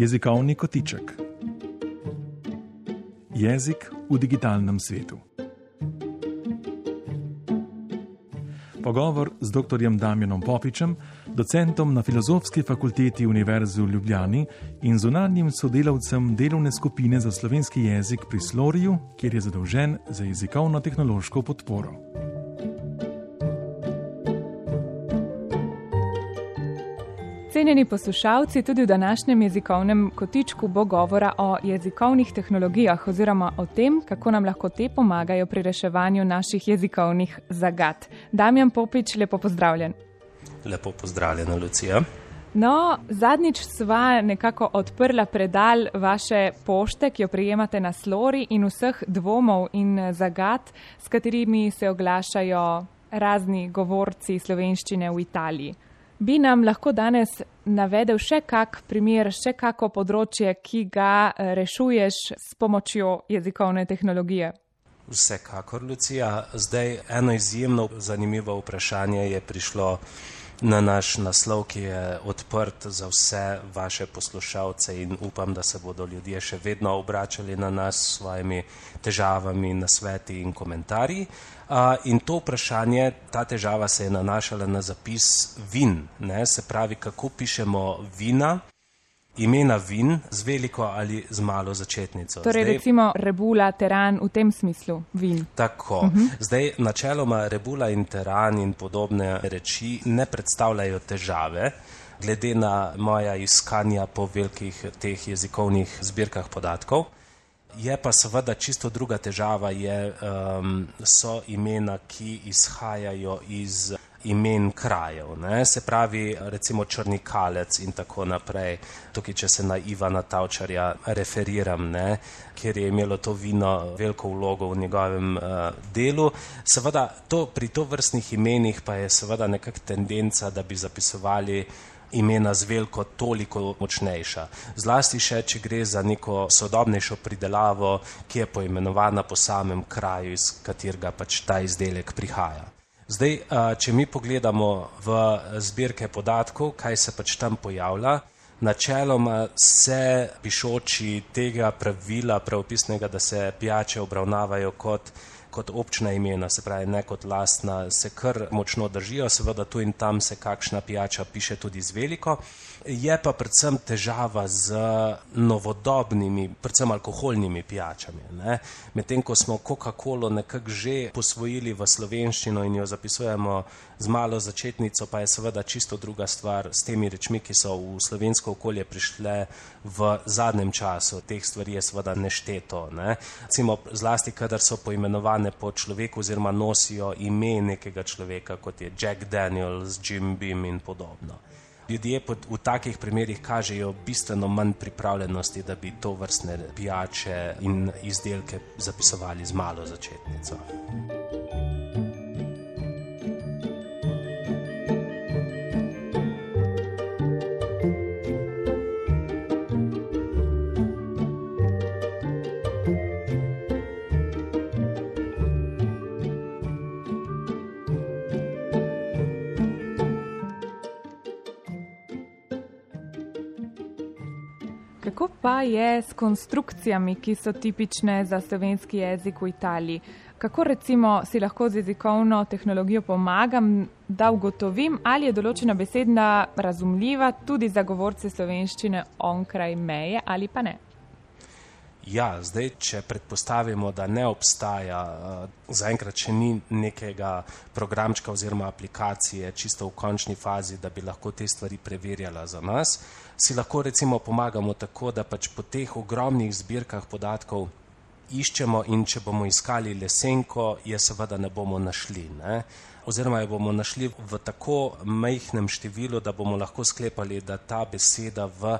Jezikovni kotiček. Jezik v digitalnem svetu. Pogovor z dr. Damjanom Popičem, docentom na Filozofski fakulteti Univerze v Ljubljani in zunanjim sodelavcem delovne skupine za slovenski jezik pri Sloriju, kjer je zadolžen za jezikovno-tehnološko podporo. Cenjeni poslušalci, tudi v današnjem jezikovnem kotičku bo govora o jezikovnih tehnologijah oziroma o tem, kako nam lahko te pomagajo pri reševanju naših jezikovnih zagad. Damjan Popič, lepo pozdravljen. Lepo pozdravljena, Lucija. No, zadnjič sva nekako odprla predal vaše pošte, ki jo prejemate na slori in vseh dvomov in zagad, s katerimi se oglašajo razni govorci slovenščine v Italiji. Bi nam lahko danes navedel še kak primer, še kako področje, ki ga eh, rešuješ s pomočjo jezikovne tehnologije? Vsekakor, Lucija. Zdaj eno izjemno zanimivo vprašanje je prišlo na naš naslov, ki je odprt za vse vaše poslušalce in upam, da se bodo ljudje še vedno obračali na nas s svojimi težavami, nasveti in komentarji. In to vprašanje, ta težava se je nanašala na zapis vin, ne? se pravi, kako pišemo vina, imena vin z veliko ali z malo začetnico. Torej, Zdaj, recimo rebula, teran v tem smislu vin. Tako. Uh mhm. -huh. Zdaj, načeloma rebula in teran in podobne reči ne predstavljajo težave. Glede na moja iskanja po velikih teh jezikovnih zbirkah podatkov, Je pa seveda čisto druga težava, je, um, so imena, ki izhajajo iz imen krajev. Ne? Se pravi, recimo Črnikalec in tako naprej. Tukaj, če se na Ivana Tavčarja referiram, ne? ker je imelo to vino veliko vlogo v njegovem uh, delu. Seveda, to, pri to vrstnih imenih pa je seveda nekakšna tendenca, da bi zapisovali imena z veliko toliko močnejša. Zlasti še, če gre za neko sodobnejšo pridelavo, ki je poimenovana po samem kraju, iz katerega pač ta izdelek prihaja. Zdaj, če mi pogledamo v zbirke podatkov, kaj se pač tam pojavlja, načeloma se pišoči tega pravila pravopisnega, da se pijače obravnavajo kot kot občna imena, se pravi ne kot lastna, se kar močno držijo, seveda tu in tam se kakšna pijača piše tudi z veliko. Je pa predvsem težava z novodobnimi, predvsem alkoholnimi pijačami. Medtem ko smo Coca-Colo nekako že posvojili v slovenščino in jo zapisujemo z malo začetnico, pa je seveda čisto druga stvar s temi rečmi, ki so v slovensko okolje prišle v zadnjem času. Teh stvari je seveda nešteto. Ne? Recimo, zlasti, kadar so poimenovane po človeku oziroma nosijo ime nekega človeka, kot je Jack Daniels, Jim Beam in podobno ljudje v takih primerih kažejo bistveno manj pripravljenosti, da bi to vrstne pijače in izdelke zapisovali z malo začetnico. Kako pa je s konstrukcijami, ki so tipične za slovenski jezik v Italiji? Kako recimo si lahko z jezikovno tehnologijo pomagam, da ugotovim, ali je določena besedna razumljiva tudi za govorce slovenščine onkraj meje ali pa ne? Ja, zdaj, če predpostavimo, da ne obstaja, uh, zaenkrat, če ni nekega programčka oziroma aplikacije, čisto v končni fazi, da bi lahko te stvari preverjala za nas, si lahko recimo pomagamo tako, da pač po teh ogromnih zbirkah podatkov iščemo in če bomo iskali lesenko, je seveda ne bomo našli. Ne? Oziroma, jo bomo našli v tako majhnem številu, da bomo lahko sklepali, da ta beseda v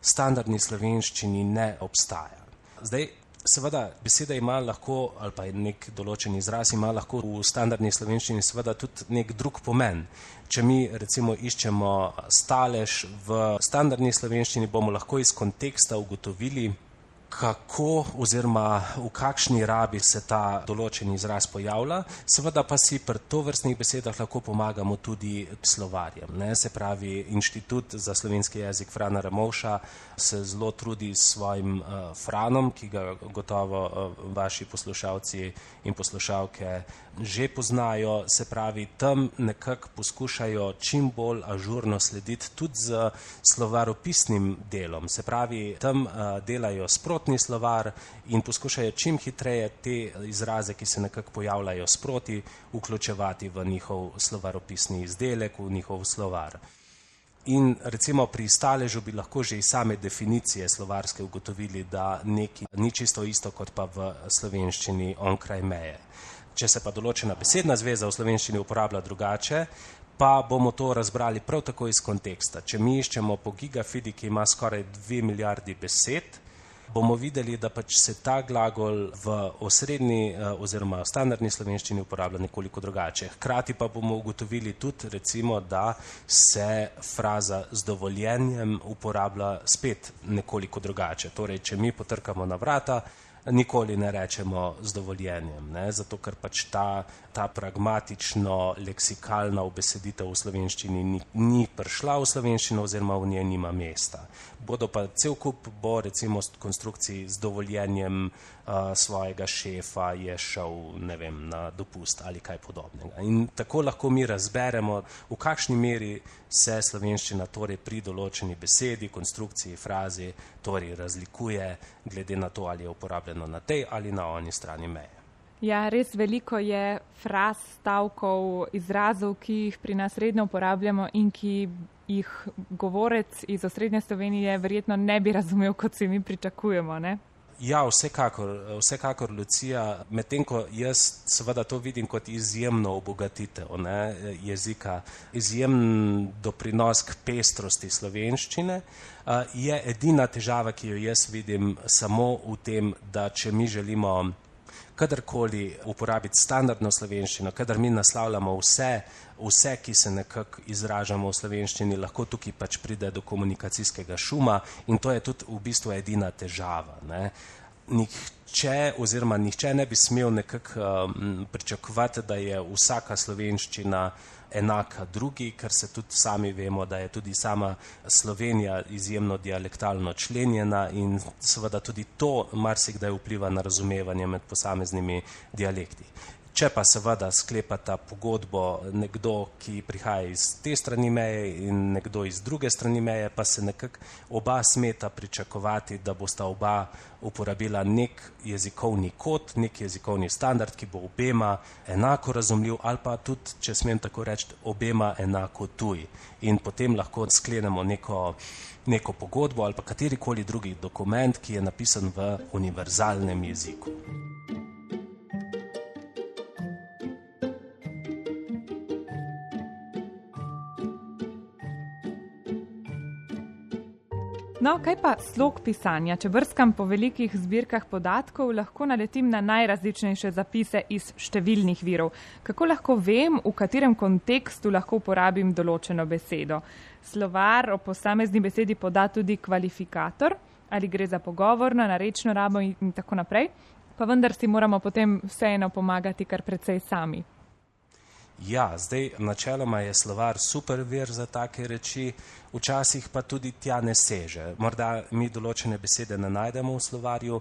standardni slovenščini ne obstaja. Zdaj, seveda, beseda ima lahko, ali pa je nek določen izraz, ima lahko v standardni slovenščini seveda tudi nek drug pomen. Če mi recimo iščemo stalež v standardni slovenščini, bomo lahko iz konteksta ugotovili, kako oziroma v kakšni rabi se ta določen izraz pojavlja. Seveda pa si pri to vrstnih besedah lahko pomagamo tudi slovarjem. Ne? Se pravi, Inštitut za slovenski jezik Frana Ramovša se zelo trudi s svojim uh, Franom, ki ga gotovo uh, vaši poslušalci in poslušalke že poznajo. Se pravi, tam nekako poskušajo čim bolj ažurno slediti tudi z slovaropisnim delom. Se pravi, tam uh, delajo sprotno sprotni slovar in poskušajo čim hitreje te izraze, ki se nekako pojavljajo sproti, vključevati v njihov slovaropisni izdelek, v njihov slovar. In recimo pri staležu bi lahko že iz same definicije slovarske ugotovili, da nekaj ni čisto isto kot pa v slovenščini onkraj meje. Če se pa določena besedna zveza v slovenščini uporablja drugače, pa bomo to razbrali prav tako iz konteksta. Če mi iščemo po gigafidi, ki ima skoraj dve milijardi besed, bomo videli, da pač se ta glagol v osrednji eh, oziroma standardni slovenščini uporablja nekoliko drugače. Hkrati pa bomo ugotovili tudi, recimo, da se fraza z dovoljenjem uporablja spet nekoliko drugače. Torej, če mi potrkamo na vrata, nikoli ne rečemo z dovoljenjem, ne? zato ker pač ta, ta pragmatično leksikalna obeseditev v slovenščini ni, ni prišla v slovenščino oziroma v njej nima mesta. Bodo pa cel kup bo recimo konstrukcij z dovoljenjem uh, svojega šefa je šel ne vem, na dopust ali kaj podobnega. In tako lahko mi razberemo, v kakšni meri se slovenščina torej pri določeni besedi, konstrukciji, frazi torej razlikuje glede na to, ali je uporabljeno na tej ali na oni strani meje. Ja, res veliko je fraz, stavkov, izrazov, ki jih pri nas redno uporabljamo in ki jih govorec iz osrednje Slovenije verjetno ne bi razumel, kot si mi pričakujemo. Ne? Ja, vsekakor, vsekakor Lucija, medtem ko jaz seveda to vidim kot izjemno obogatitev ne, jezika, izjemen doprinos k pestrosti slovenščine, je edina težava, ki jo jaz vidim samo v tem, da če mi želimo kadarkoli uporabiti standardno slovenščino, kadar mi naslavljamo vse, vse, ki se nekako izražamo v slovenščini, lahko tukaj pač pride do komunikacijskega šuma in to je tudi v bistvu edina težava. Ne. Nihče oziroma nihče ne bi smel nekako um, pričakovati, da je vsaka slovenščina enaka drugi, ker se tudi sami vemo, da je tudi sama Slovenija izjemno dialektalno členjena in seveda tudi to marsikdaj vpliva na razumevanje med posameznimi dialekti. Če pa seveda sklepata pogodbo nekdo, ki prihaja iz te strani meje in nekdo iz druge strani meje, pa se nekako oba smeta pričakovati, da bosta oba uporabila nek jezikovni kod, nek jezikovni standard, ki bo obema enako razumljiv ali pa tudi, če smem tako reči, obema enako tuj. In potem lahko sklenemo neko, neko pogodbo ali pa katerikoli drugi dokument, ki je napisan v univerzalnem jeziku. No, kaj pa slog pisanja? Če brskam po velikih zbirkah podatkov, lahko naletim na najrazličnejše zapise iz številnih virov. Kako lahko vem, v katerem kontekstu lahko uporabim določeno besedo? Slovar o posamezni besedi poda tudi kvalifikator, ali gre za pogovorno, narečno rabo in tako naprej, pa vendar si moramo potem vseeno pomagati kar precej sami. Ja, zdaj načeloma je slovar super vir za take reči, včasih pa tudi tja ne seže. Morda mi določene besede ne najdemo v slovarju,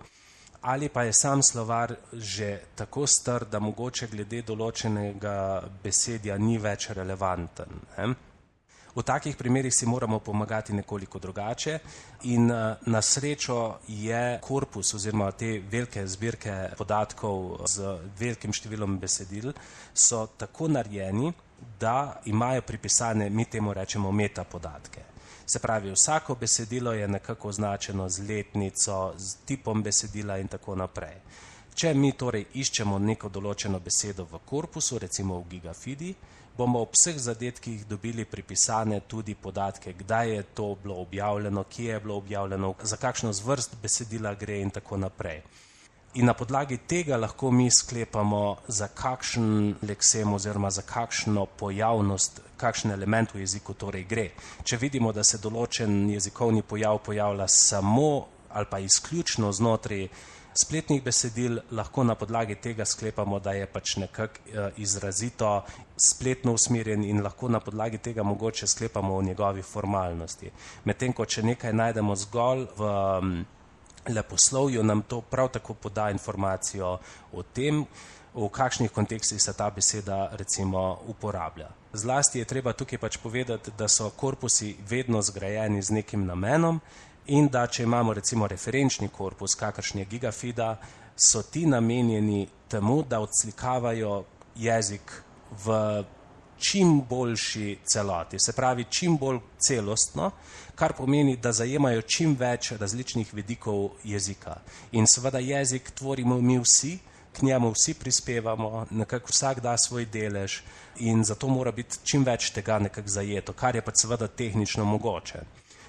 ali pa je sam slovar že tako star, da mogoče glede določenega besedja ni več relevanten. Ne? V takih primerih si moramo pomagati nekoliko drugače in eh, na srečo je korpus oziroma te velike zbirke podatkov z velikim številom besedil so tako narejeni, da imajo pripisane, mi temu rečemo, metapodatke. Se pravi, vsako besedilo je nekako označeno z letnico, z tipom besedila in tako naprej. Če mi torej iščemo neko določeno besedo v korpusu, recimo v gigafidi, bomo ob vseh zadetkih dobili pripisane tudi podatke, kdaj je to bilo objavljeno, kje je bilo objavljeno, za kakšno zvrst besedila gre in tako naprej. In na podlagi tega lahko mi sklepamo, za kakšen leksem oziroma za kakšno pojavnost, kakšen element v jeziku torej gre. Če vidimo, da se določen jezikovni pojav pojavlja samo ali pa izključno znotraj spletnih besedil, lahko na podlagi tega sklepamo, da je pač nekako uh, izrazito spletno usmerjen in lahko na podlagi tega mogoče sklepamo o njegovi formalnosti. Medtem ko če nekaj najdemo zgolj v um, leposlovju, nam to prav tako poda informacijo o tem, v kakšnih kontekstih se ta beseda recimo uporablja. Zlasti je treba tukaj pač povedati, da so korpusi vedno zgrajeni z nekim namenom in da če imamo recimo referenčni korpus, kakršen je gigafida, so ti namenjeni temu, da odslikavajo jezik v čim boljši celoti, se pravi čim bolj celostno, kar pomeni, da zajemajo čim več različnih vidikov jezika. In seveda jezik tvorimo mi vsi, k njemu vsi prispevamo, nekako vsak da svoj delež in zato mora biti čim več tega nekako zajeto, kar je pa seveda tehnično mogoče.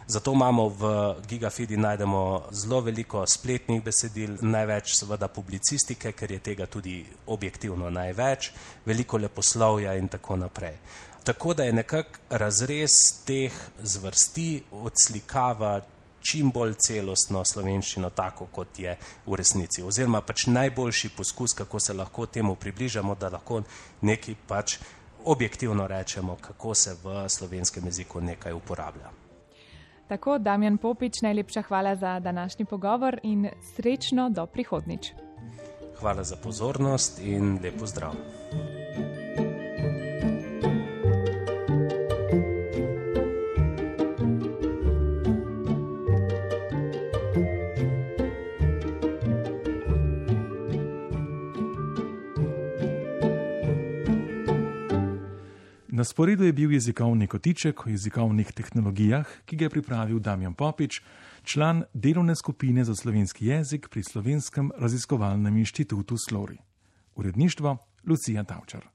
Zato imamo v Gigafidi najdemo zelo veliko spletnih besedil, največ seveda publicistike, ker je tega tudi objektivno največ, veliko leposlovja in tako naprej. Tako da je nekako razrez teh zvrsti odslikava čim bolj celostno slovenščino, tako kot je v resnici. Oziroma pač najboljši poskus, kako se lahko temu približamo, da lahko nekaj pač objektivno rečemo, kako se v slovenskem jeziku nekaj uporablja. Tako, Damjan Popič, najlepša hvala za današnji pogovor in srečno do prihodnič. Hvala za pozornost in lepo zdrav. Na sporedu je bil jezikovni kotiček o jezikovnih tehnologijah, ki ga je pripravil Damjan Popič, član delovne skupine za slovenski jezik pri Slovenskem raziskovalnem inštitutu Slori. Uredništvo Lucija Tavčar.